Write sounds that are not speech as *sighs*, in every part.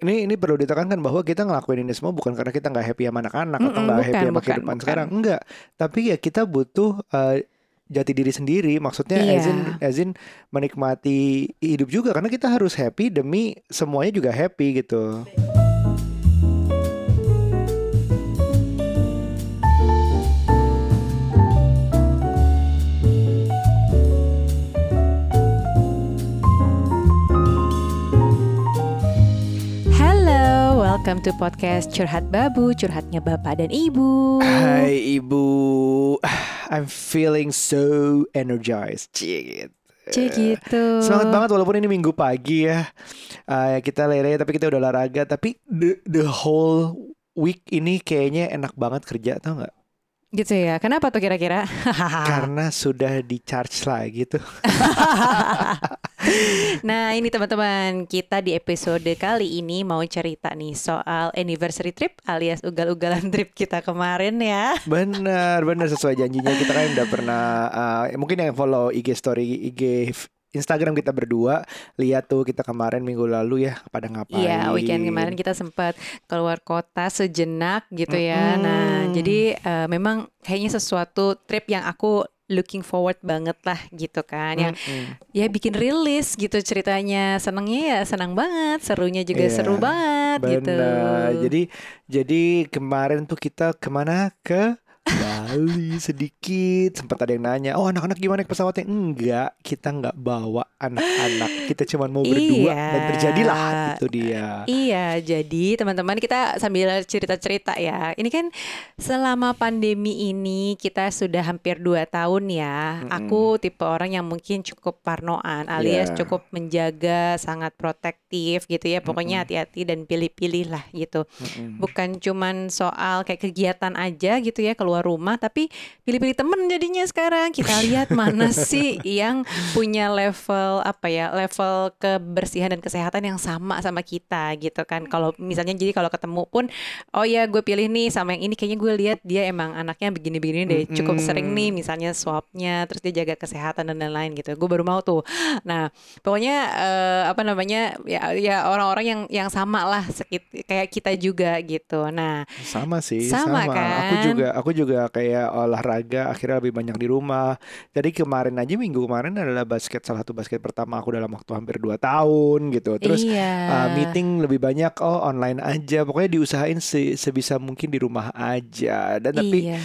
ini ini perlu ditekankan bahwa kita ngelakuin ini semua bukan karena kita nggak happy sama anak-anak atau Mm-mm, nggak bukan, happy sama bukan, kehidupan bukan. sekarang. Enggak tapi ya kita butuh eh, jati diri sendiri. Maksudnya Iya. as in as in menikmati hidup juga. Karena kita harus happy demi semuanya juga happy gitu welcome to podcast Curhat Babu, curhatnya Bapak dan Ibu. Hai ibu *sighs* I'm feeling so energized Cik Cik gitu. Semangat banget walaupun ini minggu pagi ya Eh, Kita lere tapi kita udah olahraga Tapi the, the whole week ini kayaknya enak banget kerja tau nggak? Gitu ya. Kenapa tuh kira-kira? *laughs* Karena sudah di charge lagi tuh *laughs* nah, ini teman-teman, kita di episode kali ini mau cerita nih soal anniversary trip alias ugal-ugalan *laughs* trip kita kemarin ya. Bener, bener sesuai janjinya Kita kan udah pernah eh, Mungkin yang follow IG story IG Instagram kita berdua Lihat tuh kita kemarin minggu lalu ya Pada ngapain Iya, weekend kemarin kita sempat keluar kota sejenak gitu ya. Nah, Mm-mm. jadi eh, memang kayaknya sesuatu trip yang aku looking forward banget lah gitu kan. Yang Mm-mm. ya bikin rilis gitu ceritanya. Senangnya ya senang banget, serunya juga Iya, seru banget gitu. Benar. Jadi jadi kemarin tuh kita ke mana ke Bali sedikit sempat ada yang nanya oh anak-anak gimana naik pesawatnya enggak kita nggak bawa anak-anak kita cuma mau berdua Iya. dan terjadilah itu dia Iya, jadi teman-teman kita sambil cerita-cerita ya. Ini kan selama pandemi ini kita sudah hampir dua tahun ya. Mm-mm. Aku tipe orang yang mungkin cukup parnoan alias Iya. cukup menjaga, sangat protektif gitu ya. Pokoknya hati-hati dan pilih-pilih lah gitu. Mm-mm. Bukan cuman soal kayak kegiatan aja gitu ya keluar rumah, tapi pilih-pilih temen jadinya sekarang. Kita lihat mana *laughs* sih yang punya level apa ya, level kebersihan dan kesehatan yang sama sama kita gitu kan. Kalau misalnya jadi kalau ketemu pun, oh ya gue pilih nih sama yang ini kayaknya gue lihat dia emang anaknya begini-begini deh, cukup sering nih misalnya swabnya, terus dia jaga kesehatan dan lain-lain gitu. Gue baru mau tuh. Nah, pokoknya eh, apa namanya ya ya orang-orang yang yang sama lah sekit- kayak kita juga gitu. Nah, sama sih Sama aku kan? juga aku juga kayak olahraga akhirnya lebih banyak di rumah jadi kemarin aja minggu kemarin adalah basket salah satu basket pertama aku dalam waktu hampir dua tahun gitu terus iya. Uh, meeting lebih banyak oh online aja pokoknya diusahain se- sebisa mungkin di rumah aja dan tapi Iya.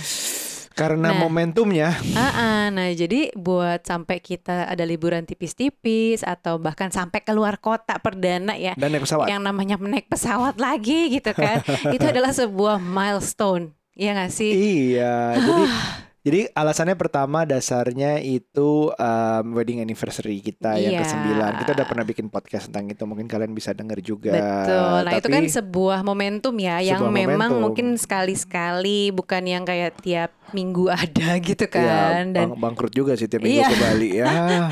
karena Nah. momentumnya ah. nah jadi buat sampai kita ada liburan tipis-tipis atau bahkan sampai keluar kota perdana ya, dan naik pesawat yang namanya naik pesawat lagi gitu kan, *laughs* itu adalah sebuah milestone, ya nggak sih? iya jadi jadi alasannya pertama dasarnya itu um, wedding anniversary kita yang Iya. ke-9 kita udah pernah bikin podcast tentang itu mungkin kalian bisa denger juga Betul. Nah itu Tapi- kan sebuah momentum ya, yang memang momentum. mungkin sekali-sekali, bukan yang kayak tiap minggu *laughs* ada gitu ya, kan. Dan bang- bangkrut juga sih tiap minggu Iya. ke Bali ya.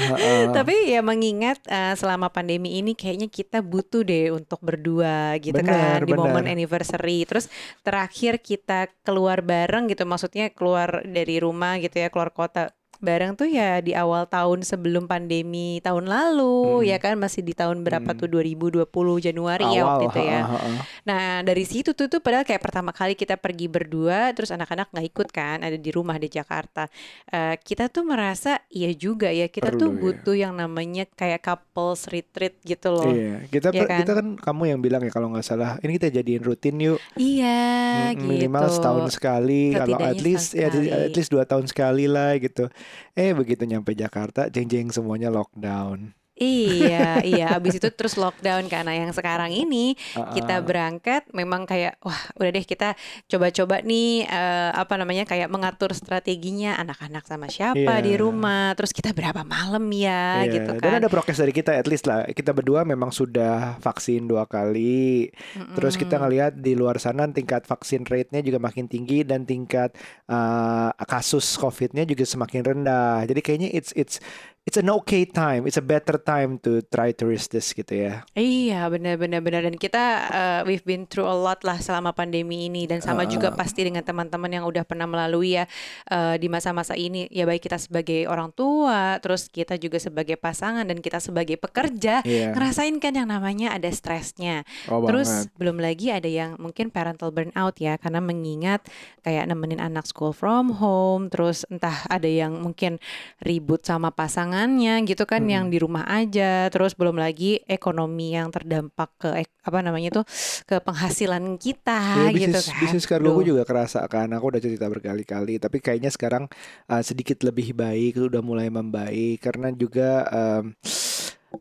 *laughs* Tapi ya mengingat eh, selama pandemi ini kayaknya kita butuh deh untuk berdua gitu Benar, kan di momen anniversary. Terus terakhir kita keluar bareng gitu, maksudnya keluar dari rumah gitu ya, keluar kota bareng tuh ya di awal tahun sebelum pandemi tahun lalu Hmm. ya kan masih di tahun berapa Hmm. tuh 2020 Januari ya waktu itu ya. heeh, heeh. Nah dari situ tuh tuh padahal kayak pertama kali kita pergi berdua terus anak-anak nggak ikut kan ada di rumah di Jakarta. Eh, kita tuh merasa iya juga ya kita tuh Perlu ya. butuh yang namanya kayak couples retreat gitu loh. Iya, kita per- kan? kita kan kamu yang bilang ya kalau nggak salah ini kita jadiin rutin yuk Iya Mm, minimal gitu. setahun sekali kalau at least ya at least dua tahun sekali lah gitu eh begitu nyampe Jakarta jeng jeng semuanya lockdown Iya, iya. Abis itu terus lockdown karena yang sekarang ini Ah, kita berangkat memang kayak wah udah deh kita coba-coba nih eh, apa namanya kayak mengatur strateginya anak-anak sama siapa Iya. di rumah. Terus kita berapa malam ya Iya, gitu Dan kan. ada prokes dari kita at least lah. Kita berdua memang sudah vaksin dua kali. Terus kita ngelihat di luar sana tingkat vaksin rate-nya juga makin tinggi dan tingkat uh, kasus COVID-nya juga semakin rendah. Jadi kayaknya it's it's it's an okay time, it's a better time to try to risk this gitu ya. Iya, benar-benar benar dan kita uh, we've been through a lot lah selama pandemi ini dan sama juga pasti dengan teman-teman yang udah pernah melalui ya uh, di masa-masa ini ya baik kita sebagai orang tua, terus kita juga sebagai pasangan dan kita sebagai pekerja Iya. ngerasain kan yang namanya ada stresnya. Oh Terus banget. belum lagi ada yang mungkin parental burnout ya karena mengingat kayak nemenin anak school from home, terus entah ada yang mungkin ribut sama pasangannya gitu kan yang di rumah aja, terus belum lagi ekonomi yang terdampak ke apa namanya itu ke penghasilan kita Iya, gitu bisnis, kan. bisnis kargo juga kerasa kan. Aku udah cerita berkali-kali, tapi kayaknya sekarang uh, sedikit lebih baik, udah mulai membaik karena juga um,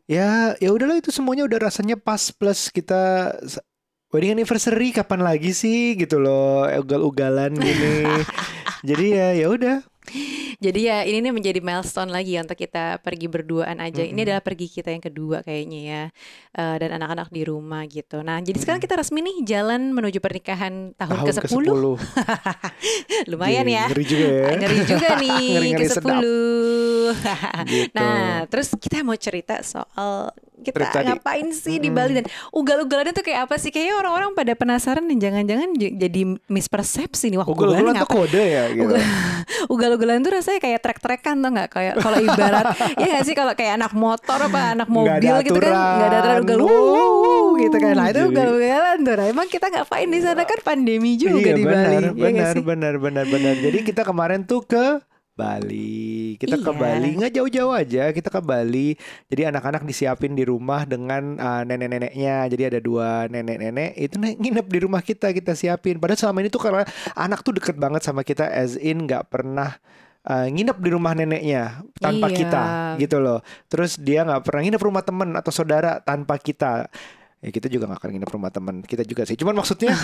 ya ya udahlah itu semuanya udah rasanya pas plus kita wedding anniversary kapan lagi sih gitu loh ugal-ugalan gini. *laughs* Jadi ya ya udah. Jadi ya ini nih menjadi milestone lagi ya untuk kita pergi berduaan aja. Ini Mm-mm. adalah pergi kita yang kedua kayaknya ya. Eh, dan anak-anak di rumah gitu. Nah, jadi sekarang kita resmi nih jalan menuju pernikahan tahun, Tahun ke-10. ke-10. *laughs* Lumayan ya. Ngeri juga ya. *laughs* Ngeri juga *laughs* nih Ngeri-ngeri ke-10. sedap. Gitu. Nah, terus kita mau cerita soal kita ngapain sih di Bali dan ugal-ugalannya tuh kayak apa sih? Kayaknya orang-orang pada penasaran nih jangan-jangan jadi mispersepsi nih. Wah, Ugal-ugalan ugalan tuh kode ya gitu. Ugal- *laughs* ugal-ugalan tuh rasanya kayak trek-trekan tuh nggak? Kayak kalau ibarat *laughs* ya nggak sih? Kalau kayak anak motor apa anak mobil gitu kan nggak ada aturan. ugal gitu kan. Nah itu ugal-ugalan tuh. Nah emang kita ngapain di sana? Kan pandemi juga iya, di benar, Bali ya nggak benar, benar, benar, benar. Jadi kita kemarin tuh ke Bali. Kita ke Iya. Bali nggak jauh-jauh aja. Kita ke Bali. Jadi anak-anak disiapin di rumah dengan uh, nenek-neneknya. Jadi ada dua nenek-nenek itu ne- nginep di rumah kita kita siapin. Padahal selama ini tuh karena anak tuh deket banget sama kita as in nggak pernah uh, nginep di rumah neneknya tanpa Iya. kita gitu loh. Terus dia nggak pernah nginep rumah temen atau saudara tanpa kita. Ya kita juga gak akan nginep rumah teman kita juga sih. Cuman maksudnya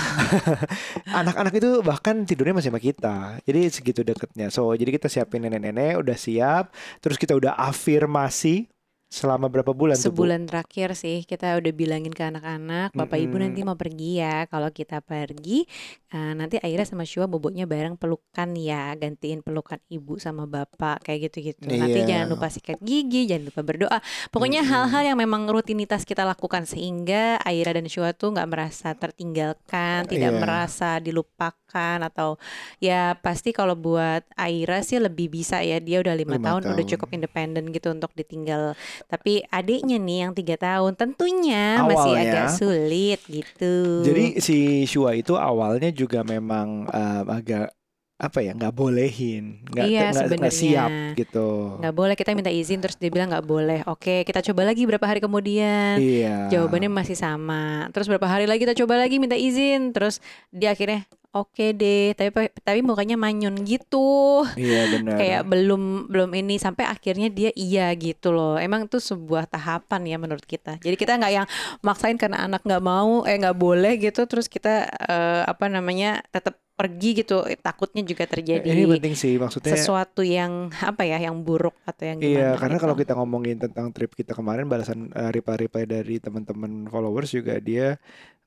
*laughs* anak-anak itu bahkan tidurnya masih sama kita. Jadi segitu deketnya. So jadi kita siapin nenek-nenek udah siap. Terus kita udah afirmasi selama berapa bulan tuh Bu? Sebulan terakhir sih kita udah bilangin ke anak-anak, Bapak Ibu Mm-mm. nanti mau pergi ya. Kalau kita pergi, eh, nanti Aira sama Shua boboknya bareng pelukan ya, gantiin pelukan ibu sama bapak kayak gitu-gitu. Nanti Iya. jangan lupa sikat gigi, jangan lupa berdoa. Pokoknya hal-hal yang memang rutinitas kita lakukan sehingga Aira dan Shua tuh nggak merasa tertinggalkan, tidak Iya. merasa dilupakan atau ya pasti kalau buat Aira sih lebih bisa ya dia udah lima Lima tahun, udah tahun. cukup independen gitu untuk ditinggal tapi adiknya nih yang tiga tahun tentunya masih Awalnya. agak sulit gitu. Jadi si Shua itu awalnya juga memang um, agak apa ya nggak bolehin, nggak Iya, nggak- siap gitu. nggak boleh kita minta izin terus dia bilang nggak boleh. Oke kita coba lagi berapa hari kemudian. Iya. Jawabannya masih sama. Terus berapa hari lagi kita coba lagi minta izin. Terus dia akhirnya oke deh. Tapi tapi mukanya manyun gitu. Iya benar. Kayak belum belum ini sampai akhirnya dia iya gitu loh. Emang itu sebuah tahapan ya menurut kita. Jadi kita nggak yang maksain karena anak nggak mau, eh nggak boleh gitu. Terus kita eh, apa namanya tetap pergi gitu. Eh, Takutnya juga terjadi Ini penting sih maksudnya. sesuatu yang apa ya, yang buruk atau yang Iya, gimana karena gitu. kalau kita ngomongin tentang trip kita kemarin, balasan uh, reply-reply dari teman-teman followers juga dia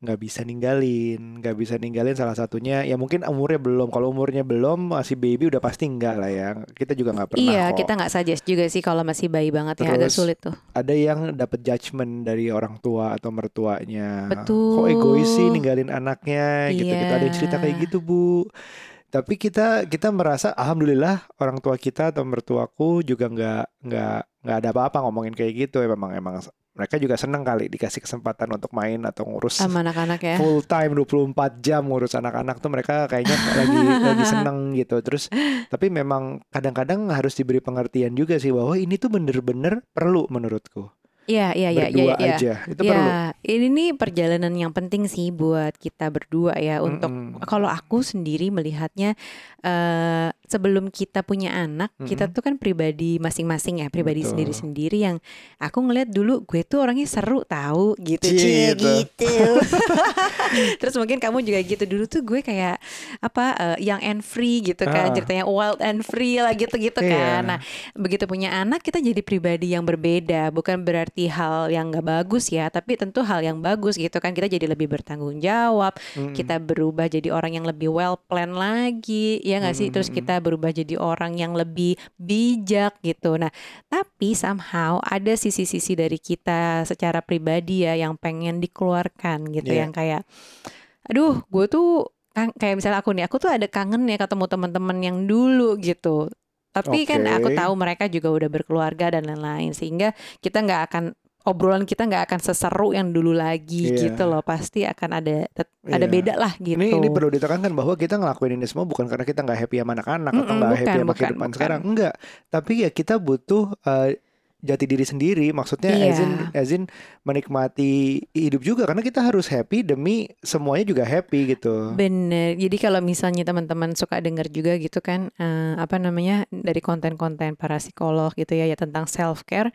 nggak bisa ninggalin, nggak bisa ninggalin salah satunya. Ya mungkin umurnya belum. Kalau umurnya belum masih baby udah pasti enggak lah ya. Kita juga nggak pernah Iya, kok. kita nggak suggest juga sih kalau masih bayi banget ya, agak Terus, sulit tuh. Ada yang dapat judgement dari orang tua atau mertuanya. Betul. Kok egois sih ninggalin anaknya gitu. Kita ada yang cerita kayak Iya. gitu bu. Tapi kita kita merasa alhamdulillah orang tua kita atau mertuaku juga nggak nggak nggak ada apa-apa ngomongin kayak gitu. Ya memang emang mereka juga seneng kali dikasih kesempatan untuk main atau ngurus Sama anak-anak ya. full time 24 jam ngurus anak-anak tuh mereka kayaknya *laughs* lagi lagi seneng gitu. Terus tapi memang kadang-kadang harus diberi pengertian juga sih bahwa ini tuh bener-bener perlu menurutku. Iya, iya, iya, iya, Berdua iya. aja. Itu perlu. Ya, ini nih perjalanan yang penting sih buat kita berdua ya untuk Mm-mm. kalau aku sendiri melihatnya eh sebelum kita punya anak, kita Mm-mm. tuh kan pribadi masing-masing ya, pribadi Betul. sendiri-sendiri yang aku ngeliat dulu gue tuh orangnya seru tahu gitu, Cie, cie gitu. gitu. *laughs* Terus mungkin kamu juga gitu dulu tuh gue kayak apa eh, young and free gitu kan, Ah. ceritanya wild and free lah gitu-gitu Iya. kan. Nah, begitu punya anak kita jadi pribadi yang berbeda bukan berarti hal yang nggak bagus ya, tapi tentu hal yang bagus gitu kan kita jadi lebih bertanggung jawab, Mm-mm. kita berubah jadi orang yang lebih well plan lagi, ya nggak sih? Terus Mm-mm. kita berubah jadi orang yang lebih bijak gitu. Nah, tapi somehow ada sisi-sisi dari kita secara pribadi ya yang pengen dikeluarkan gitu, Iya. yang kayak, aduh, gue tuh kan kayak misalnya aku nih, aku tuh ada kangen ya ketemu teman-teman yang dulu gitu. Tapi kan aku tahu mereka juga udah berkeluarga dan lain-lain, sehingga kita nggak akan obrolan kita nggak akan seseru yang dulu lagi Iya. gitu loh. Pasti akan ada ada Iya. beda lah gitu. Ini ini perlu ditekankan bahwa kita ngelakuin ini semua bukan karena kita nggak happy sama anak-anak atau Mm-mm, nggak happy sama bukan, kehidupan bukan. sekarang. Enggak. Tapi ya kita butuh eh, jati diri sendiri. Maksudnya Iya. as in, as in menikmati hidup juga karena kita harus happy demi semuanya juga happy gitu. Bener. Jadi kalau misalnya teman-teman suka dengar juga gitu kan eh, apa namanya dari konten-konten para psikolog gitu ya ya tentang self care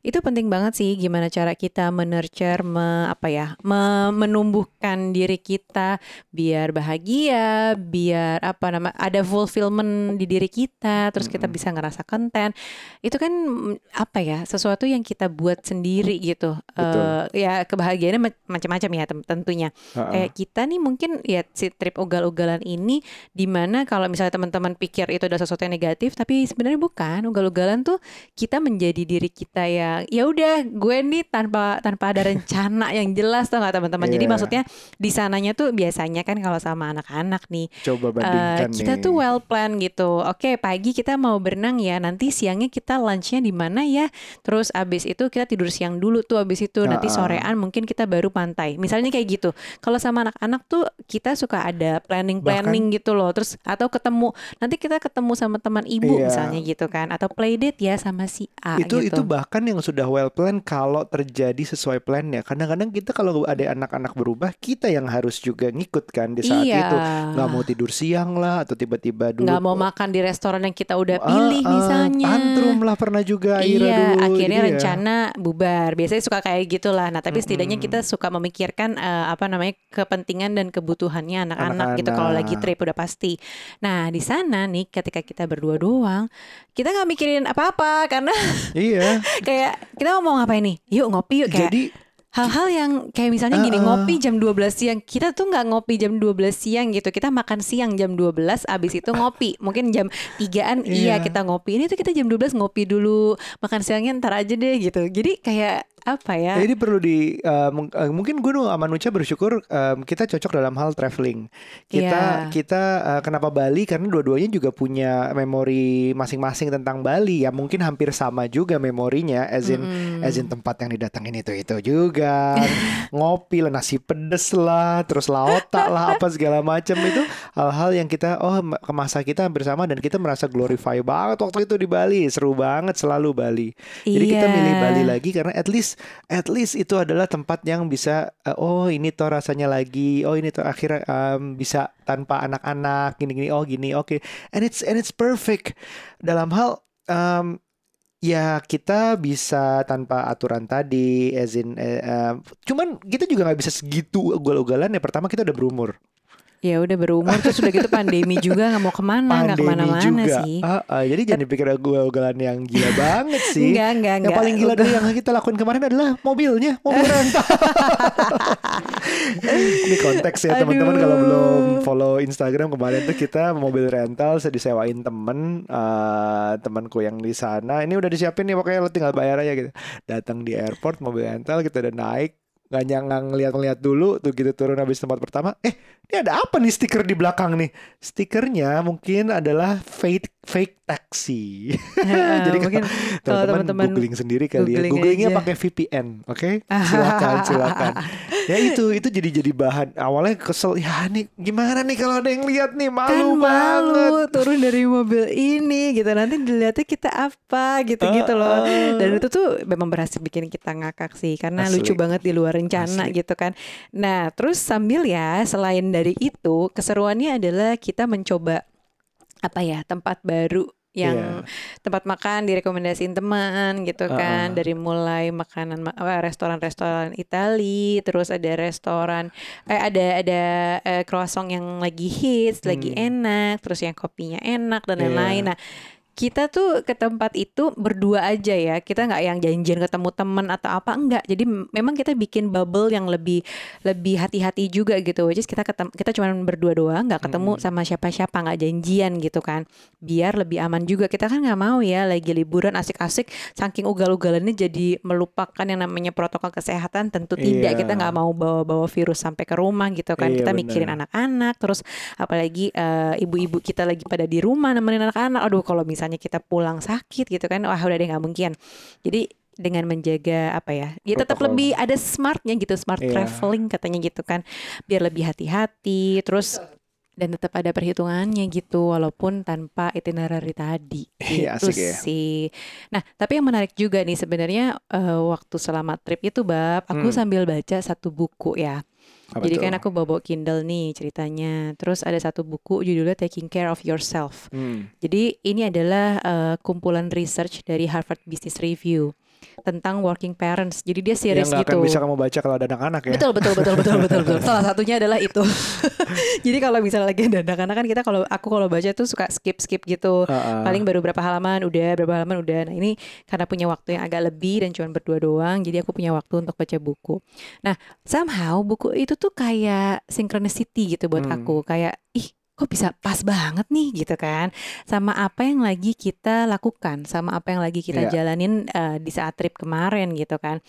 itu penting banget sih gimana cara kita menurture me, apa ya me- menumbuhkan diri kita biar bahagia, biar apa nama ada fulfillment di diri kita, terus kita bisa ngerasa konten. Itu kan mm, apa ya sesuatu yang kita buat sendiri gitu. Betul. Eh, ya kebahagiaannya ma- macam-macam ya tentunya Ha-ha. kayak kita nih mungkin ya si trip ugal-ugalan ini di mana kalau misalnya teman-teman pikir itu adalah sesuatu yang negatif tapi sebenarnya bukan ugal-ugalan tuh kita menjadi diri kita yang ya udah gue nih tanpa tanpa ada rencana yang jelas tuh nggak teman-teman jadi Iya. maksudnya di sananya tuh biasanya kan kalau sama anak-anak nih Coba bandingkan kita nih. tuh well plan gitu oke pagi kita mau berenang ya nanti siangnya kita lunchnya di mana ya terus abis itu kita tidur siang dulu tuh abis itu. Nanti sorean mungkin kita baru pantai. Misalnya kayak gitu. Kalau sama anak-anak tuh kita suka ada planning planning gitu loh. Terus atau ketemu. Nanti kita ketemu sama teman ibu Iya. misalnya gitu kan. Atau play date ya sama si A itu gitu. itu bahkan yang sudah well plan kalau terjadi sesuai plannya. Kadang-kadang kita kalau ada anak-anak berubah, kita yang harus juga ngikut kan di saat iya. itu. Nggak mau tidur siang lah atau tiba-tiba dulu nggak mau makan di restoran yang kita udah Ah, pilih ah, misalnya. tantrum lah pernah juga Ira Iya, dulu. Akhirnya Jadi ya, rencana bubar. Biasanya suka kayak gitulah. Nah, tapi setidaknya kita suka memikirkan eh, apa namanya kepentingan dan kebutuhannya anak-anak gitu kalau lagi trip udah pasti. Nah, di sana nih ketika kita berdua doang, kita nggak mikirin apa-apa karena Iya. *laughs* kayak kita mau ngapain nih? Yuk ngopi yuk kayak Jadi hal-hal yang kayak misalnya gini ah. ngopi jam 12 siang kita tuh nggak ngopi jam 12 siang gitu kita makan siang jam 12 abis itu ngopi mungkin jam 3an iya. Iya. kita ngopi ini tuh kita jam 12 ngopi dulu makan siangnya ntar aja deh gitu jadi kayak apa ya Jadi perlu di uh, mung- mungkin gue sama Nucha bersyukur um, kita cocok dalam hal traveling. Kita Iya. kita uh, kenapa Bali karena dua-duanya juga punya memori masing-masing tentang Bali ya mungkin hampir sama juga memorinya as in Mm-mm. as in tempat yang didatengin itu itu juga *laughs* ngopi lah nasi pedes lah terus laota lah apa segala macam itu hal-hal yang kita oh masa kita hampir sama dan kita merasa glorify banget waktu itu di Bali seru banget selalu Bali jadi kita Iya. milih Bali lagi karena at least at least itu adalah tempat yang bisa uh, oh ini toh rasanya lagi oh ini toh akhirnya um, bisa tanpa anak-anak gini-gini oh gini oke. And it's and it's perfect. Dalam hal um, ya kita bisa tanpa aturan tadi as in um, cuman kita juga nggak bisa segitu ugal-ugalan. Ya pertama kita udah berumur ya udah berumur terus udah gitu pandemi juga nggak mau ke mana nggak ke mana-mana sih. Ah, ah, jadi jangan dipikir ugal-ugalan yang gila *laughs* banget sih. Enggak enggak Yang enggak paling gila dari yang kita lakuin kemarin adalah mobilnya, mobil *laughs* rental. Ini konteks ya teman-teman kalau belum follow Instagram kemarin tuh kita mobil rental saya disewain temen eh, temanku yang di sana. Ini udah disiapin nih pokoknya lo tinggal bayar aja gitu. Datang di airport mobil rental kita udah naik nggak nyangka ngeliat-ngeliat dulu tuh gitu turun habis tempat pertama. Eh ini ada apa nih stiker di belakang nih? Stikernya mungkin adalah fake fake taxi *laughs* Jadi mungkin *laughs* kalau teman-teman googling sendiri kali ya. googling Googlingnya aja. pakai VPN, oke? *laughs* Silakan, silakan. Ya itu itu jadi jadi bahan. Awalnya kesel, ya nih gimana nih kalau ada yang lihat nih kan malu banget. malu turun dari mobil ini gitu nanti dilihatnya kita apa gitu gitu loh dan itu tuh memang berhasil bikin kita ngakak sih karena Asli. lucu banget di luar rencana Asli. gitu kan nah terus sambil ya selain dari itu keseruannya adalah kita mencoba apa ya tempat baru yang tempat makan direkomendasiin teman gitu kan ah. dari mulai makanan ma- apa, restoran-restoran Itali terus ada restoran eh ada ada eh, croissant yang lagi hits lagi Hmm. enak terus yang kopinya enak dan Iya. lain-lain nah kita tuh ke tempat itu berdua aja ya. Kita nggak yang janjian ketemu temen atau apa enggak. Jadi memang kita bikin bubble yang lebih lebih hati-hati juga gitu. Which is kita ketem kita cuma berdua doang, nggak ketemu Hmm. sama siapa-siapa, nggak janjian gitu kan. Biar lebih aman juga. Kita kan nggak mau ya lagi liburan asik-asik saking ugal-ugalannya jadi melupakan yang namanya protokol kesehatan. Tentu tidak. Iya. Kita nggak mau bawa-bawa virus sampai ke rumah gitu kan. Iya, kita bener. mikirin anak-anak terus apalagi eh, ibu-ibu kita lagi pada di rumah nemenin anak-anak aduh kalau misalnya kita pulang sakit gitu kan wah udah deh nggak mungkin jadi dengan menjaga apa ya ya tetap Protokol. lebih ada smartnya gitu smart Iya. traveling katanya gitu kan biar lebih hati-hati terus dan tetap ada perhitungannya gitu walaupun tanpa itinerary tadi *laughs* Iya, gitu asik ya. sih nah tapi yang menarik juga nih sebenarnya eh, waktu selama trip itu bab aku Hmm. sambil baca satu buku ya Apa jadi tuh? kan aku bawa Kindle nih ceritanya. Terus ada satu buku judulnya Taking Care of Yourself. Hmm. Jadi ini adalah eh, kumpulan research dari Harvard Business Review tentang working parents. Jadi dia yang series nggak gitu. akan bisa kamu baca kalau ada anak-anak ya. Betul betul betul betul betul betul. *laughs* Salah satunya adalah itu. *laughs* Jadi kalau misalnya lagi ada anak-anak kan kita kalau aku kalau baca tuh suka skip skip gitu. Heeh. Paling baru berapa halaman udah, berapa halaman udah. Nah ini karena punya waktu yang agak lebih dan cuma berdua doang, jadi aku punya waktu untuk baca buku. Nah somehow buku itu tuh kayak synchronicity gitu buat Hmm. aku. Kayak ih kok bisa pas banget nih gitu kan. Sama apa yang lagi kita lakukan sama apa yang lagi kita Iya. jalanin eh, di saat trip kemarin gitu kan.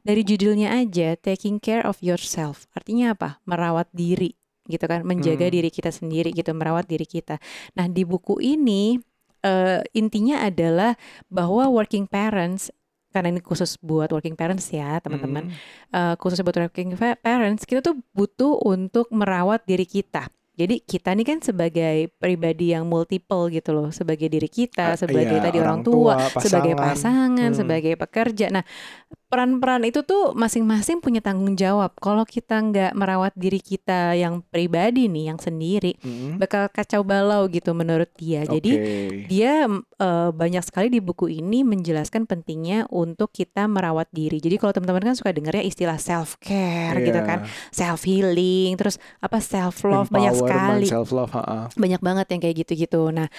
Dari judulnya aja taking care of yourself. Artinya apa? Merawat diri gitu kan. Menjaga Hmm. diri kita sendiri gitu. Merawat diri kita. Nah di buku ini eh, intinya adalah bahwa working parents karena ini khusus buat working parents ya teman-teman Hmm. eh, khusus buat working parents kita tuh butuh untuk merawat diri kita jadi kita nih kan sebagai pribadi yang multiple gitu loh sebagai diri kita Ah, sebagai iya, tadi orang tua, tua, sebagai pasangan. pasangan Hmm. sebagai pekerja nah peran-peran itu tuh masing-masing punya tanggung jawab kalau kita nggak merawat diri kita yang pribadi nih yang sendiri Hmm. bakal kacau balau gitu menurut dia jadi Oke. dia eh, banyak sekali di buku ini menjelaskan pentingnya untuk kita merawat diri. Jadi kalau teman-teman kan suka dengar ya istilah self care gitu Iya. kan, self healing, terus apa self love banyak sekali, self love, banyak banget yang kayak gitu-gitu. Nah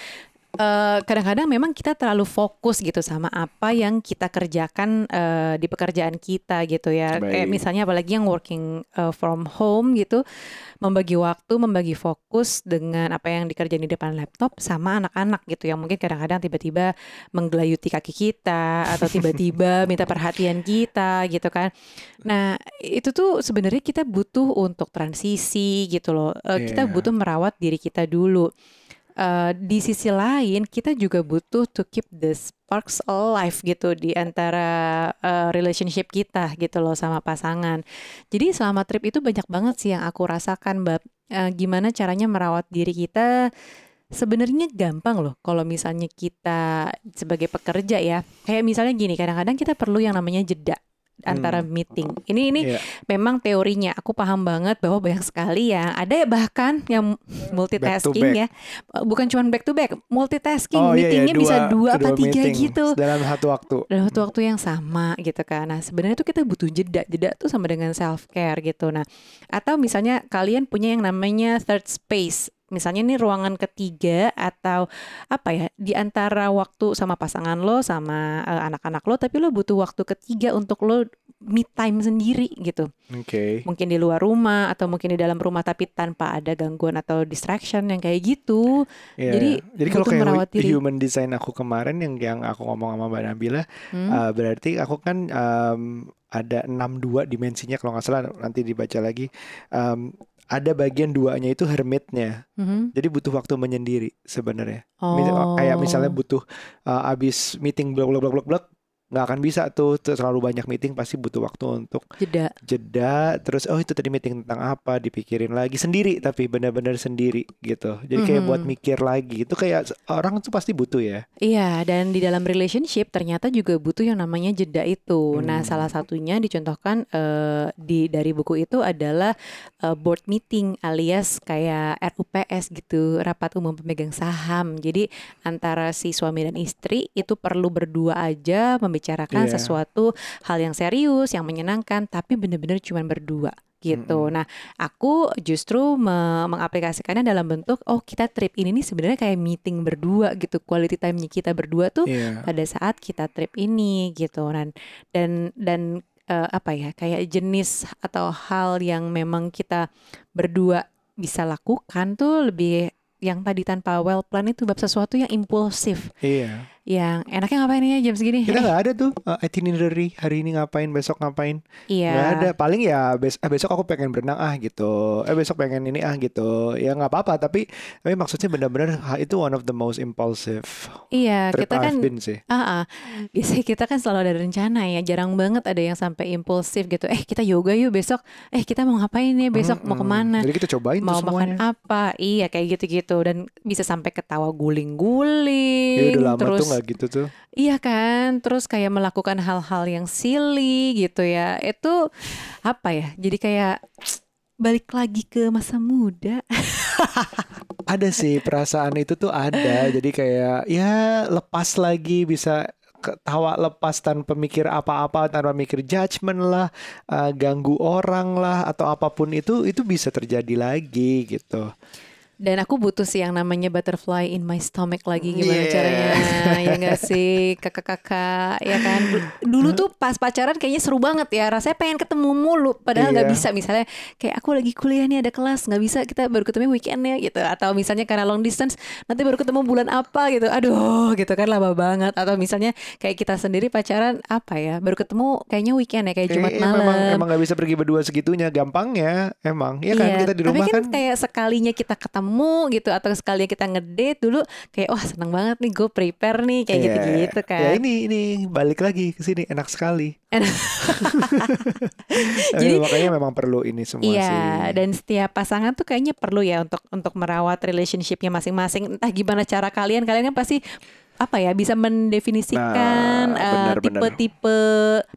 eh, kadang-kadang memang kita terlalu fokus gitu sama apa yang kita kerjakan eh, di pekerjaan kita gitu ya. Kayak Baik. misalnya apalagi yang working eh, from home gitu, membagi waktu, membagi fokus dengan apa yang dikerjain di depan laptop sama anak-anak gitu yang mungkin kadang-kadang tiba-tiba menggelayuti kaki kita atau tiba-tiba *laughs* minta perhatian kita gitu kan. Nah, itu tuh sebenarnya kita butuh untuk transisi gitu loh. Eh, Kita Iya. butuh merawat diri kita dulu. Eh, di sisi lain kita juga butuh to keep the sparks alive gitu di antara eh, relationship kita gitu loh sama pasangan. Jadi selama trip itu banyak banget sih yang aku rasakan, Bab. Eh, gimana caranya merawat diri kita? Sebenarnya gampang loh kalau misalnya kita sebagai pekerja ya. Kayak misalnya gini, kadang-kadang kita perlu yang namanya jeda antara Hmm. meeting. Ini ini Iya. memang teorinya aku paham banget bahwa banyak sekali yang ada ya bahkan yang multitasking back. ya Eh, bukan cuma back to back multitasking Oh iya, iya, meetingnya bisa dua apa kedua tiga meeting gitu dalam satu waktu. dalam waktu waktu yang sama gitu kan nah sebenarnya tuh kita butuh jeda jeda tuh sama dengan self care gitu nah atau misalnya kalian punya yang namanya third space misalnya ini ruangan ketiga atau apa ya di antara waktu sama pasangan lo sama eh, anak-anak lo tapi lo butuh waktu ketiga untuk lo me time sendiri gitu Oke. mungkin di luar rumah atau mungkin di dalam rumah tapi tanpa ada gangguan atau distraction yang kayak gitu. Iya. Jadi, jadi kalau kayak merawat diri. human design aku kemarin yang yang aku ngomong sama Mbak Nabila, Hmm. uh, berarti aku kan um, ada 62 dimensinya kalau nggak salah nanti dibaca lagi. Um, ada bagian duanya itu hermitnya. Mhm. Jadi butuh waktu menyendiri sebenarnya. Oh. Mis- Kayak misalnya butuh uh, abis meeting blok blok blok blok blok nggak akan bisa tuh terlalu banyak meeting pasti butuh waktu untuk jeda. jeda terus oh itu tadi meeting tentang apa dipikirin lagi sendiri tapi benar-benar sendiri gitu jadi kayak buat Mhm. mikir lagi itu kayak orang tuh pasti butuh ya Iya, dan di dalam relationship ternyata juga butuh yang namanya jeda itu. Nah, Hmm. salah satunya dicontohkan eh, di dari buku itu adalah eh, board meeting alias kayak RUPS gitu, rapat umum pemegang saham. Jadi antara si suami dan istri itu perlu berdua aja membicarakan Iya. sesuatu hal yang serius, yang menyenangkan, tapi bener-bener cuman berdua gitu. Nah, aku justru me- mengaplikasikannya dalam bentuk oh kita trip ini nih sebenarnya kayak meeting berdua gitu. Quality time-nya kita berdua tuh Iya. pada saat kita trip ini gitu dan dan dan eh, apa ya kayak jenis atau hal yang memang kita berdua bisa lakukan tuh lebih yang tadi tanpa well plan itu bab sesuatu yang impulsif Iya. Yang enaknya ngapain ya jam segini Kita nggak ada tuh uh, itinerary hari ini ngapain, besok ngapain. iya Nggak ada. Paling ya bes eh, besok aku pengen berenang ah gitu. Eh besok pengen ini ah gitu. Ya nggak apa-apa. Tapi tapi maksudnya benar-benar itu one of the most impulsive iya trip kita kan I've been sih. Ah, ah. biasanya kita kan selalu ada rencana ya. Jarang banget ada yang sampai impulsif gitu. Eh kita yoga yuk besok. Eh kita mau ngapain ya besok? Mau Mm-mm. ke mana? Jadi kita cobain mau tuh makan apa iya kayak gitu-gitu dan bisa sampai ketawa Ya guling-guling udah lama terus tuh gitu tuh. iya kan terus kayak melakukan hal-hal yang silly gitu ya itu apa ya jadi kayak balik lagi ke masa muda *laughs* Ada sih perasaan itu tuh ada. Jadi kayak ya lepas lagi bisa ketawa lepas tanpa mikir apa-apa, tanpa mikir judgement lah, uh, ganggu orang lah atau apa pun itu itu bisa terjadi lagi gitu. Dan aku butuh sih yang namanya butterfly in my stomach lagi gimana Yeah. caranya. Ya enggak sih? Kakak-kakak ya kan? Du- dulu tuh pas pacaran kayaknya seru banget ya. Rasanya pengen ketemu mulu. Padahal nggak Iya. bisa. Misalnya kayak aku lagi kuliah nih ada kelas. Nggak bisa kita baru ketemu weekendnya gitu. Atau misalnya karena long distance nanti baru ketemu bulan apa gitu. Aduh gitu kan lama banget. Atau misalnya kayak kita sendiri pacaran apa ya? Baru ketemu kayaknya weekend ya kayak Jumat Eh, malam. Memang emang nggak bisa pergi berdua segitunya. Gampangnya emang. Ya kan? Iya, kita di rumah tapi kan, kan. kayak sekalinya kita ketemu gitu atau sekalinya kita ngedate dulu kayak wah seneng banget nih gue prepare nih kayak Iya. gitu-gitu kan. Ya ini ini balik lagi ke sini enak sekali. Enak. *laughs* *laughs* Jadi- makanya memang perlu ini semua Iya, sih. dan setiap pasangan tuh kayaknya perlu ya untuk untuk merawat relationshipnya masing-masing. Entah gimana cara kalian, kalian kan pasti apa ya bisa mendefinisikan Nah, eh, benar, tipe-tipe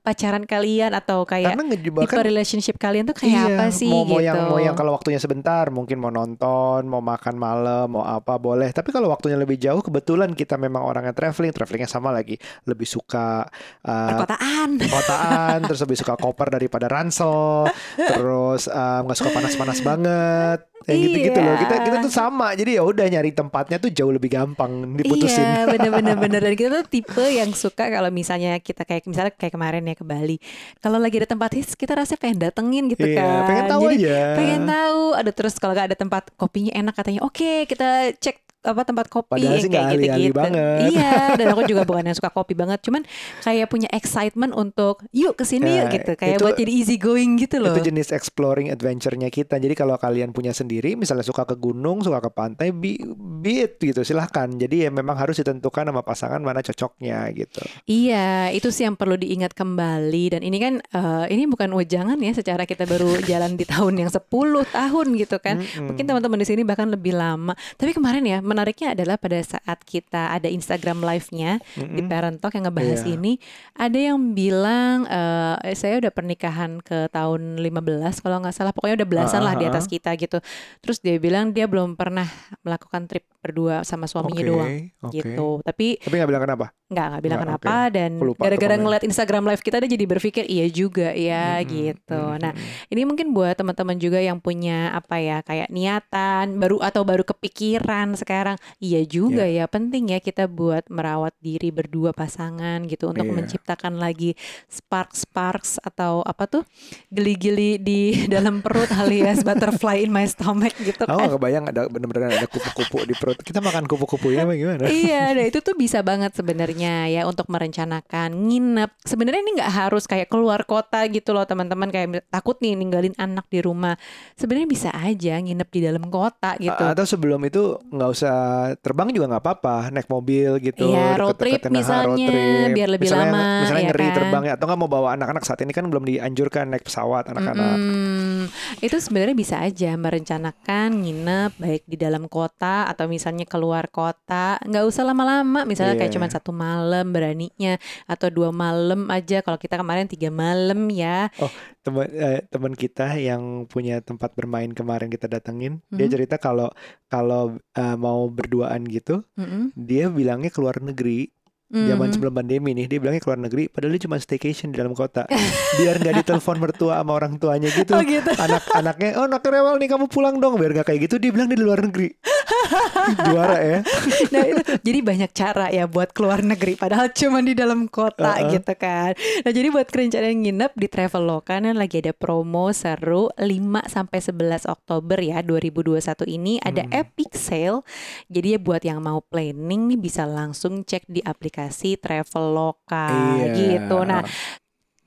pacaran kalian atau kayak tipe ngejebakan relationship kalian tuh kayak iya, apa sih mau, mau gitu. yang mau yang kalau waktunya sebentar mungkin mau nonton, mau makan malam, mau apa boleh. Tapi kalau waktunya lebih jauh kebetulan kita memang orangnya traveling, travelingnya sama lagi lebih suka uh, perkotaan. *laughs* kotaan, terus lebih suka koper daripada ransel, terus uh, nggak suka panas-panas banget. Kayak gitu-gitu loh. Kita kita tuh sama. Jadi ya udah nyari tempatnya tuh jauh lebih gampang diputusin. Iya bener-bener. Bener dan kita tuh tipe yang suka kalau misalnya kita kayak misalnya kayak kemarin ya ke Bali. Kalau lagi ada tempat hits kita rasanya pengen datengin gitu Iya, kan. pengen tahu Jadi aja. pengen tahu. Ada terus kalau gak ada tempat kopinya enak katanya oke kita cek apa tempat kopi Padahal yang sih kayak gitu-gitu banget. iya dan aku juga *laughs* bukan yang suka kopi banget cuman kayak punya excitement untuk yuk ke sini Ya, yuk gitu kayak itu- buat jadi easy going gitu loh Itu jenis exploring adventure-nya kita. Jadi kalau kalian punya sendiri, misalnya suka ke gunung, suka ke pantai, be, be it gitu, silahkan. Jadi ya memang harus ditentukan sama pasangan mana cocoknya gitu. Iya, itu sih yang perlu diingat kembali dan ini kan eh, ini bukan wejangan ya secara kita baru *laughs* jalan di tahun yang 10 tahun gitu kan. Mm-mm. Mungkin teman-teman di sini bahkan lebih lama. Tapi kemarin ya menariknya adalah pada saat kita ada Instagram live-nya di Mm-mm. Parent Talk yang ngebahas Iya. ini, ada yang bilang eh, saya udah pernikahan ke tahun 15 kalau nggak salah, pokoknya udah belasan lah di Ah, ah, atas kita gitu. Terus dia bilang dia belum pernah melakukan trip berdua sama suaminya Oke, doang oke. gitu. Tapi Tapi nggak bilang kenapa? nggak nggak bilang kenapa dan lupa tuh gara-gara ngeliat Instagram live kita dia jadi berpikir iya juga ya Mm-mm, gitu. mm-mm. Nah ini mungkin buat teman-teman juga yang punya apa ya kayak niatan baru atau baru kepikiran sekarang iya juga ya penting ya kita buat merawat diri berdua pasangan gitu untuk Iya. menciptakan lagi spark sparks atau apa tuh geli-geli di *laughs* dalam perut alias butterfly in my stomach gitu kan. nggak kebayang ada bener-bener ada kupu-kupu di perut. Kita makan kupu-kupunya apa gimana? iya, nah itu tuh bisa banget sebenarnya ya untuk merencanakan nginep. Sebenarnya ini nggak harus kayak keluar kota gitu loh teman-teman kayak takut nih ninggalin anak di rumah. Sebenarnya bisa aja nginep di dalam kota gitu. Atau sebelum itu nggak usah terbang juga nggak apa-apa, naik mobil gitu. Iya, road trip nah, road misalnya, trip. biar lebih misalnya, lama, Misalnya ya ngeri kan? terbangnya atau nggak mau bawa anak-anak saat ini kan belum dianjurkan naik pesawat anak-anak. Mm-mm. itu sebenarnya bisa aja merencanakan nginep baik di dalam kota atau misalnya keluar kota nggak usah lama-lama misalnya kayak Iya. cuma satu malam beraninya atau dua malam aja kalau kita kemarin tiga malam ya Teman eh, teman kita yang punya tempat bermain kemarin kita datengin, dia Mhm. cerita kalau kalau eh, mau berduaan gitu, Mm-mm. dia bilangnya keluar negeri zaman Mhm. sebelum pandemi nih dia bilangnya keluar negeri padahal dia cuma staycation di dalam kota biar nggak ditelepon *laughs* mertua sama orang tuanya gitu Oh gitu. anak-anaknya oh anak rewel nih kamu pulang dong biar nggak kayak gitu dia bilang dia di luar negeri *laughs* juara ya Nah itu jadi banyak cara ya buat keluar negeri padahal cuma di dalam kota Uh-uh. gitu kan. Nah jadi buat rencana yang nginep di Traveloka nih lagi ada promo seru 5 sampai 11 Oktober ya 2021 ini ada Hmm. epic sale. Jadi ya buat yang mau planning nih bisa langsung cek di aplikasi Traveloka Iya. gitu. Nah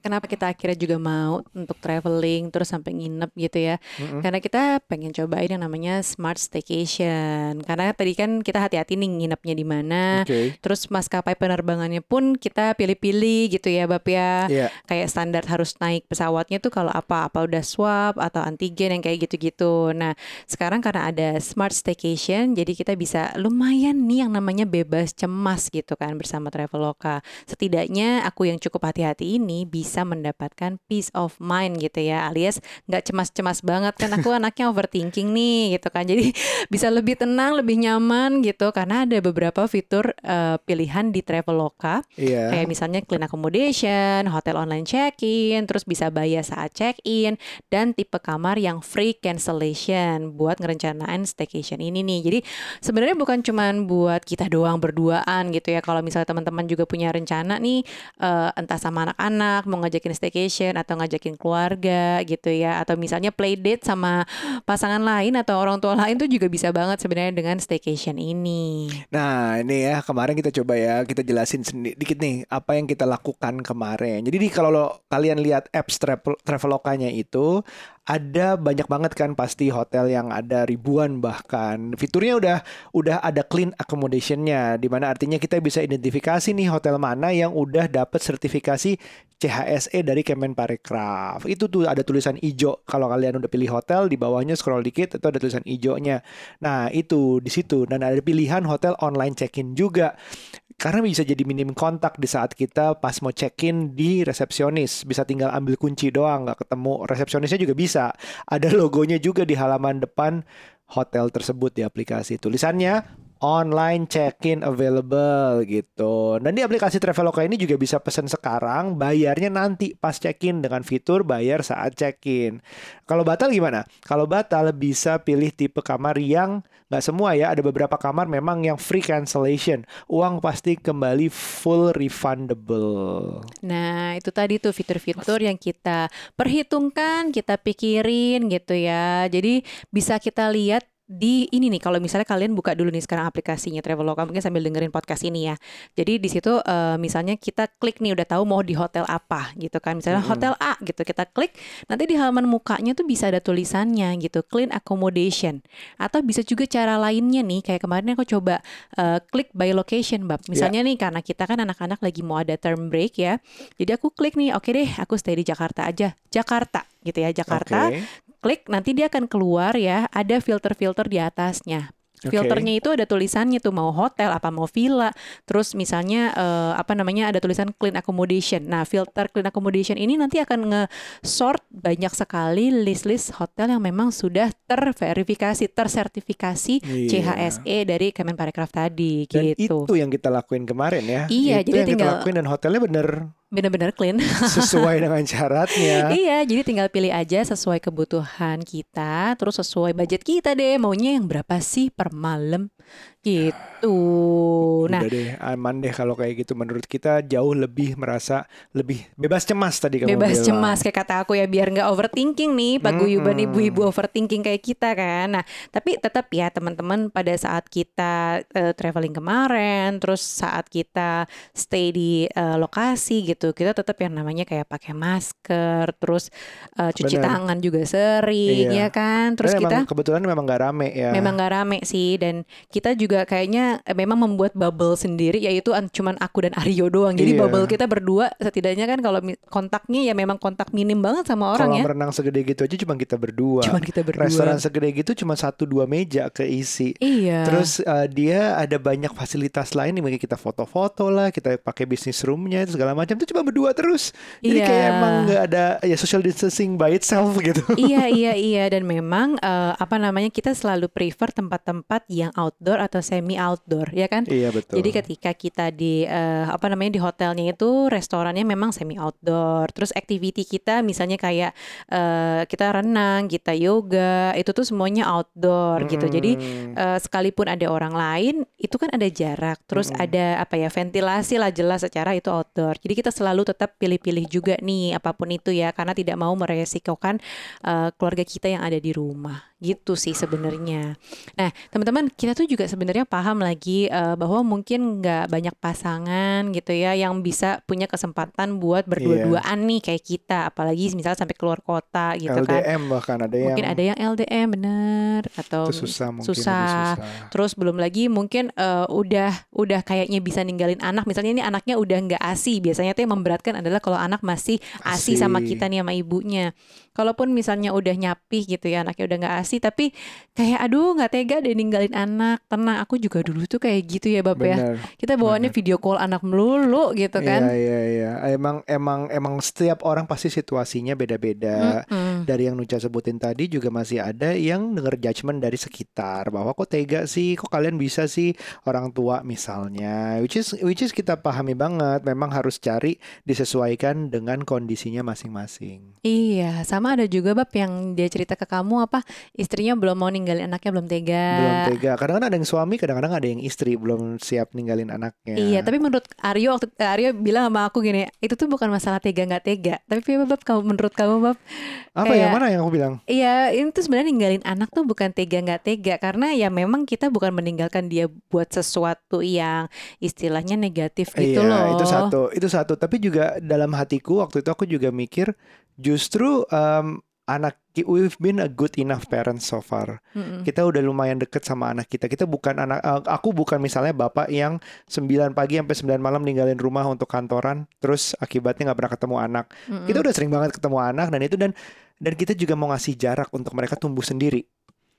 Kenapa kita akhirnya juga mau untuk traveling terus sampai nginep gitu ya? Mm-mm. Karena kita pengen cobain yang namanya smart staycation. Karena tadi kan kita hati-hati nih nginepnya di mana. oke Terus maskapai penerbangannya pun kita pilih-pilih gitu ya, Bab ya. Iya. Kayak standar harus naik pesawatnya tuh kalau apa apa udah swab atau antigen yang kayak gitu-gitu. Nah, sekarang karena ada smart staycation, jadi kita bisa lumayan nih yang namanya bebas cemas gitu kan bersama Traveloka. Setidaknya aku yang cukup hati-hati ini bisa mendapatkan peace of mind gitu ya, alias nggak cemas-cemas banget kan aku anaknya overthinking nih gitu kan. Jadi *laughs* bisa lebih tenang, lebih nyaman gitu karena ada beberapa fitur eh, pilihan di Traveloka iya kayak misalnya clean accommodation, hotel online check-in, terus bisa bayar saat check-in dan tipe kamar yang free cancellation buat ngerencanain staycation ini nih. Jadi sebenarnya bukan cuman buat kita doang berduaan gitu ya. Kalau misalnya teman-teman juga punya rencana nih eh, entah sama anak-anak mau ngajakin staycation atau ngajakin keluarga gitu ya atau misalnya play date sama pasangan lain atau orang tua lain tuh juga bisa banget sebenarnya dengan staycation ini. Nah ini ya kemarin kita coba ya kita jelasin sendi- dikit nih apa yang kita lakukan kemarin. Jadi di, kalau kalian lihat apps travel Travelokanya itu ada banyak banget kan pasti hotel yang ada ribuan bahkan fiturnya udah udah ada clean accommodationnya di mana artinya kita bisa identifikasi nih hotel mana yang udah dapat sertifikasi CHSE dari Kemenparekraf. Itu tuh ada tulisan hijau kalau kalian udah pilih hotel di bawahnya scroll dikit itu ada tulisan hijaunya. Nah, itu di situ dan ada pilihan hotel online check-in juga. Karena bisa jadi minim kontak di saat kita pas mau check-in di resepsionis. Bisa tinggal ambil kunci doang, nggak ketemu. Resepsionisnya juga bisa. Ada logonya juga di halaman depan hotel tersebut di aplikasi. Tulisannya online check-in available gitu. Dan di aplikasi Traveloka ini juga bisa pesan sekarang, bayarnya nanti pas check-in dengan fitur bayar saat check-in. Kalau batal gimana? Kalau batal bisa pilih tipe kamar yang nggak semua ya, ada beberapa kamar memang yang free cancellation. Uang pasti kembali full refundable. Nah, itu tadi tuh fitur-fitur yang kita perhitungkan, kita pikirin gitu ya. Jadi bisa kita lihat di ini nih kalau misalnya kalian buka dulu nih sekarang aplikasinya Traveloka mungkin sambil dengerin podcast ini ya. Jadi di situ eh, misalnya kita klik nih udah tahu mau di hotel apa gitu kan. Misalnya Mm-mm. hotel A gitu kita klik nanti di halaman mukanya tuh bisa ada tulisannya gitu clean accommodation atau bisa juga cara lainnya nih kayak kemarin aku coba eh, klik by location bab. Misalnya nih karena kita kan anak-anak lagi mau ada term break ya. Jadi aku klik nih oke deh aku stay di Jakarta aja. Jakarta gitu ya Jakarta Oke. Klik nanti dia akan keluar ya ada filter-filter di atasnya. Filternya itu ada tulisannya tuh mau hotel apa mau villa. Terus misalnya eh, apa namanya ada tulisan clean accommodation. Nah filter clean accommodation ini nanti akan nge-sort banyak sekali list-list hotel yang memang sudah terverifikasi tersertifikasi Iya. CHSE dari Kemenparekraf tadi Dan gitu. itu yang kita lakuin kemarin ya. Iya, itu jadi yang tinggal- kita lakuin dan hotelnya bener bener-bener clean *laughs* sesuai dengan syaratnya. Iya, jadi tinggal pilih aja sesuai kebutuhan kita, terus sesuai budget kita deh. Maunya yang berapa sih per malam? Gitu. Nah, Udah deh, aman deh kalau kayak gitu. Menurut kita jauh lebih merasa lebih bebas cemas tadi kamu bebas bilang. cemas kayak kata aku ya biar nggak overthinking nih paguyuban Mm-mm. ibu-ibu overthinking kayak kita kan. Nah, tapi tetap ya teman-teman pada saat kita eh, traveling kemarin, terus saat kita stay di eh, lokasi gitu, kita tetap yang namanya kayak pakai masker, terus eh, cuci Bener. tangan juga sering Iya. ya kan. Terus Karena kita emang kebetulan memang gak rame ya. Memang gak rame sih dan kita juga kayaknya eh, memang membuat bubble sendiri yaitu an- cuman aku dan Aryo doang. Jadi Iya. bubble kita berdua setidaknya kan kalau mi- kontaknya ya memang kontak minim banget sama orang Kalau ya. berenang segede gitu aja cuma kita berdua. Cuman kita berdua. Restoran segede gitu cuma satu dua meja keisi. Iya. Terus uh, dia ada banyak fasilitas lain nih, mungkin kita foto-foto lah, kita pakai bisnis roomnya itu segala macam itu cuma berdua terus. Jadi Iya. kayak emang nggak ada ya social distancing by itself gitu. *laughs* iya iya iya dan memang eh, apa namanya kita selalu prefer tempat-tempat yang outdoor atau semi outdoor ya kan iya betul. Jadi ketika kita di eh, apa namanya di hotelnya itu restorannya memang semi outdoor. Terus activity kita misalnya kayak eh, kita renang, kita yoga, itu tuh semuanya outdoor gitu. Jadi eh, sekalipun ada orang lain, itu kan ada jarak. Terus Mm-mm. ada apa ya ventilasi lah jelas secara itu outdoor. Jadi kita selalu tetap pilih-pilih juga nih apa pun itu ya karena tidak mau meresikokan eh, keluarga kita yang ada di rumah. Gitu sih sebenarnya. Nah, teman-teman, kita tuh juga sebenarnya paham lagi eh, bahwa mungkin nggak banyak pasangan gitu ya yang bisa punya kesempatan buat berdua-duaan nih kayak kita, apalagi misalnya sampai keluar kota gitu kan. LDM bahkan ada yang Mungkin ada yang LDM bener atau itu susah mungkin susah. susah. Terus belum lagi mungkin eh, udah udah kayaknya bisa ninggalin anak. Misalnya ini anaknya udah nggak asi. Biasanya tuh yang memberatkan adalah kalau anak masih asi sama Asi. kita nih sama ibunya. Kalaupun misalnya udah nyapih gitu ya anaknya udah nggak asi, tapi kayak aduh nggak tega deh ninggalin anak. Tenang, aku juga dulu tuh kayak gitu ya bab ya. Kita bawaannya video call anak melulu gitu kan. Iya iya iya. Emang emang emang setiap orang pasti situasinya beda-beda. Mm-mm. Dari yang Nucha sebutin tadi juga masih ada yang denger judgement dari sekitar bahwa kok tega sih, kok kalian bisa sih orang tua misalnya. Which is which is kita pahami banget. Memang harus cari disesuaikan dengan kondisinya masing-masing. Iya, sama ada juga bab yang dia cerita ke kamu apa istrinya belum mau ninggalin anaknya belum tega. Belum tega. Kadang-kadang ada yang suami, kadang-kadang ada yang istri belum siap ninggalin anaknya. Iya, tapi menurut Aryo waktu eh, Aryo bilang sama aku gini, itu tuh bukan masalah tega nggak tega, tapi bab kamu menurut kamu bab, Apa kayak- yang mana yang aku bilang? iya ini tuh sebenarnya ninggalin anak tuh bukan tega nggak tega, karena ya memang kita bukan meninggalkan dia buat sesuatu yang istilahnya negatif gitu iya, loh. itu satu, itu satu. Tapi juga dalam hatiku waktu itu aku juga mikir justru em, anak we've been a good enough parents so far. Mm-mm. Kita udah lumayan deket sama anak kita. Kita bukan anak eh, aku bukan misalnya bapak yang 9 pagi sampai 9 malam ninggalin rumah untuk kantoran terus akibatnya nggak pernah ketemu anak. Mm-mm. Kita udah sering banget ketemu anak dan itu dan dan kita juga mau ngasih jarak untuk mereka tumbuh sendiri.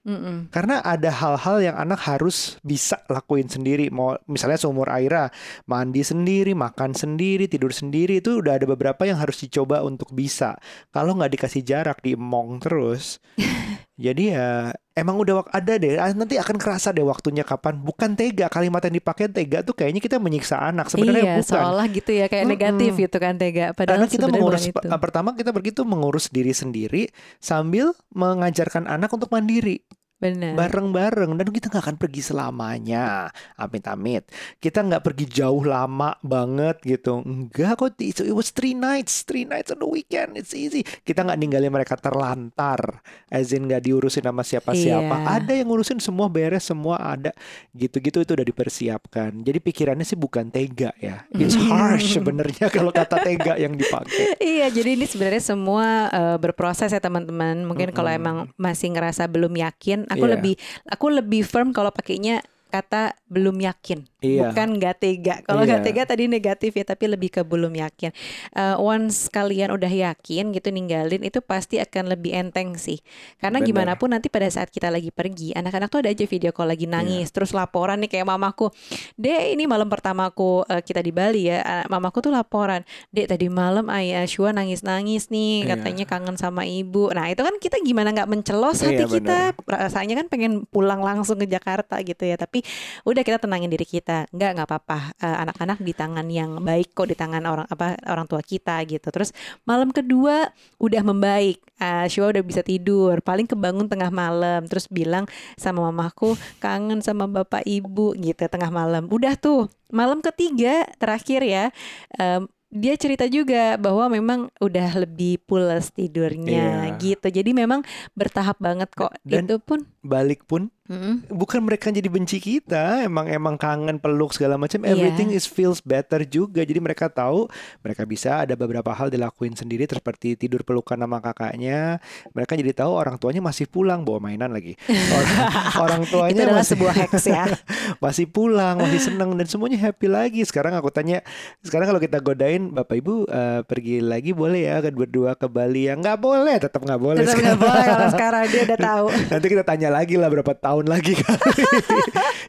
Mm-mm. Karena ada hal-hal yang anak harus bisa lakuin sendiri. Mau misalnya seumur Aira, mandi sendiri, makan sendiri, tidur sendiri itu udah ada beberapa yang harus dicoba untuk bisa. Kalau nggak dikasih jarak, diemong terus. *laughs* jadi ya emang udah wak- ada deh. ah, Nanti akan kerasa deh waktunya kapan. Bukan tega kalimat yang dipakai tega tuh kayaknya kita menyiksa anak. Sebenarnya iya, bukan. seolah gitu ya kayak negatif gitu kan tega. Padahal Karena kita mengurus itu. pertama kita begitu mengurus diri sendiri sambil mengajarkan anak untuk mandiri Benar. bareng-bareng dan kita nggak akan pergi selamanya. Amit-amit. Kita nggak pergi jauh lama banget gitu. Enggak kok it, was three nights. Three nights on the weekend. It's easy. Kita nggak ninggalin mereka terlantar. As in nggak diurusin sama siapa-siapa. Iya. ada yang ngurusin semua beres semua ada. Gitu-gitu itu udah dipersiapkan. Jadi pikirannya sih bukan tega ya. It's *laughs* harsh sebenarnya kalau kata tega yang dipakai. Iya, jadi ini sebenarnya semua eh, berproses ya teman-teman. Mungkin kalau Mm-mm. emang masih ngerasa belum yakin, aku Iya. lebih aku lebih firm kalau pakainya kata belum yakin, Iya. bukan nggak tega. Kalau Iya. nggak tega tadi negatif ya, tapi lebih ke belum yakin. Eh, once kalian udah yakin gitu ninggalin, itu pasti akan lebih enteng sih. Karena Bener. gimana pun nanti pada saat kita lagi pergi, anak-anak tuh ada aja video call lagi nangis, Iya. terus laporan nih kayak mamaku, deh ini malam pertamaku eh, kita di Bali ya, mamaku tuh laporan, dek tadi malam ayah Shua nangis-nangis nih, Iya. katanya kangen sama ibu. Nah itu kan kita gimana nggak mencelos hati Iya, kita, rasanya kan pengen pulang langsung ke Jakarta gitu ya, tapi udah kita tenangin diri kita. Nggak nggak apa-apa. Eh, anak-anak di tangan yang baik kok di tangan orang apa orang tua kita gitu. Terus malam kedua udah membaik. Uh, Shua udah bisa tidur. Paling kebangun tengah malam. Terus bilang sama mamaku kangen sama bapak ibu gitu tengah malam. Udah tuh malam ketiga terakhir ya em, dia cerita juga bahwa memang udah lebih pules tidurnya Iya. gitu. Jadi memang bertahap banget kok. Dan- itu pun balik pun Mm-mm. bukan mereka jadi benci kita emang emang kangen peluk segala macam. Iya. everything is feels better juga. Jadi mereka tahu mereka bisa ada beberapa hal dilakuin sendiri seperti tidur pelukan sama kakaknya. Mereka jadi tahu orang tuanya masih pulang bawa mainan lagi. *laughs* Orang, orang itu tuanya adalah masih sebuah hacks ya. *laughs* masih pulang masih seneng dan semuanya happy lagi. Sekarang aku tanya sekarang kalau kita godain bapak ibu eh, pergi lagi boleh ya berdua ke Bali ya? Nggak boleh tetap nggak boleh Tetap nggak boleh kalau sekarang dia udah *laughs* tahu. Nanti kita tanya lagi lah berapa tahun lagi *laughs* kali.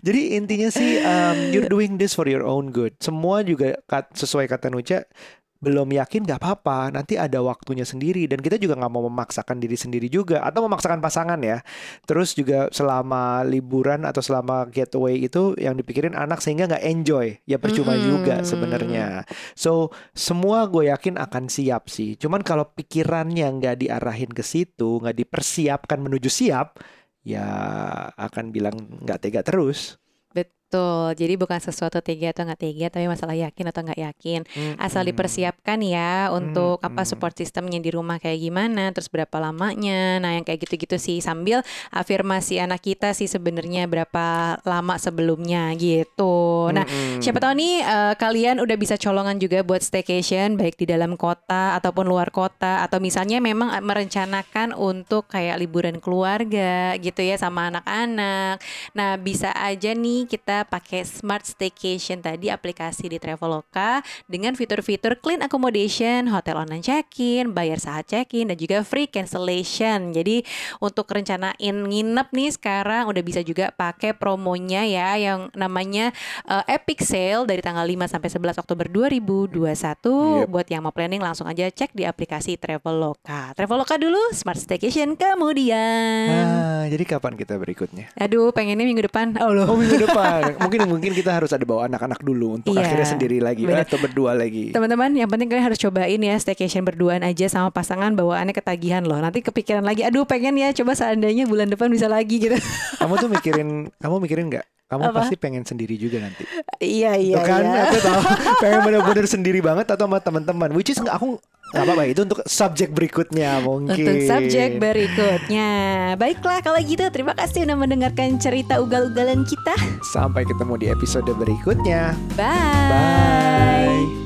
Jadi intinya sih um, you're doing this for your own good. Semua juga kat- sesuai kata Nucha belum yakin nggak apa-apa, nanti ada waktunya sendiri dan kita juga nggak mau memaksakan diri sendiri juga atau memaksakan pasangan ya. Terus juga selama liburan atau selama getaway itu yang dipikirin anak sehingga nggak enjoy, ya percuma Mm-mm. juga sebenarnya. So semua gue yakin akan siap sih. Cuman kalau pikirannya nggak diarahin ke situ, nggak dipersiapkan menuju siap, ya akan bilang nggak tega terus. Betul. Jadi bukan sesuatu tega atau nggak tega, tapi masalah yakin atau nggak yakin. Asal Mm-mm. dipersiapkan ya untuk apa Mm-mm. support sistemnya di rumah kayak gimana, terus berapa lamanya. Nah, yang kayak gitu-gitu sih sambil afirmasi anak kita sih sebenarnya berapa lama sebelumnya gitu. Nah, Mm-mm. Siapa tahu nih eh, kalian udah bisa colongan juga buat staycation baik di dalam kota ataupun luar kota atau misalnya memang eh, merencanakan untuk kayak liburan keluarga gitu ya sama anak-anak. Nah, bisa aja nih kita pakai Smart Staycation tadi aplikasi di Traveloka dengan fitur-fitur clean accommodation, hotel online check-in, bayar saat check-in dan juga free cancellation. Jadi untuk rencanain nginep nih sekarang udah bisa juga pakai promonya ya yang namanya uh, Epic Sale dari tanggal 5 sampai 11 Oktober 2021. Yep. Buat yang mau planning langsung aja cek di aplikasi Traveloka. Traveloka dulu, Smart Staycation kemudian. Ah, jadi kapan kita berikutnya? Aduh, pengennya minggu depan. Oh loh. Oh minggu depan. *laughs* mungkin mungkin kita harus ada bawa anak-anak dulu untuk Iya, akhirnya sendiri lagi bener. atau berdua lagi. Teman-teman, yang penting kalian harus cobain ya staycation berduaan aja sama pasangan bawaannya ketagihan loh. Nanti kepikiran lagi, aduh pengen ya coba seandainya bulan depan bisa lagi gitu. Kamu tuh mikirin, kamu mikirin nggak? Kamu Apa? pasti pengen sendiri juga nanti. iya, iya, Tuh kan, iya. aku tahu. *laughs* pengen bener-bener sendiri banget atau sama teman-teman. Which is aku nggak apa-apa itu untuk subjek berikutnya mungkin. Untuk subjek berikutnya Baiklah kalau gitu Terima kasih udah mendengarkan cerita ugal-ugalan kita Sampai ketemu di episode berikutnya. Bye Bye.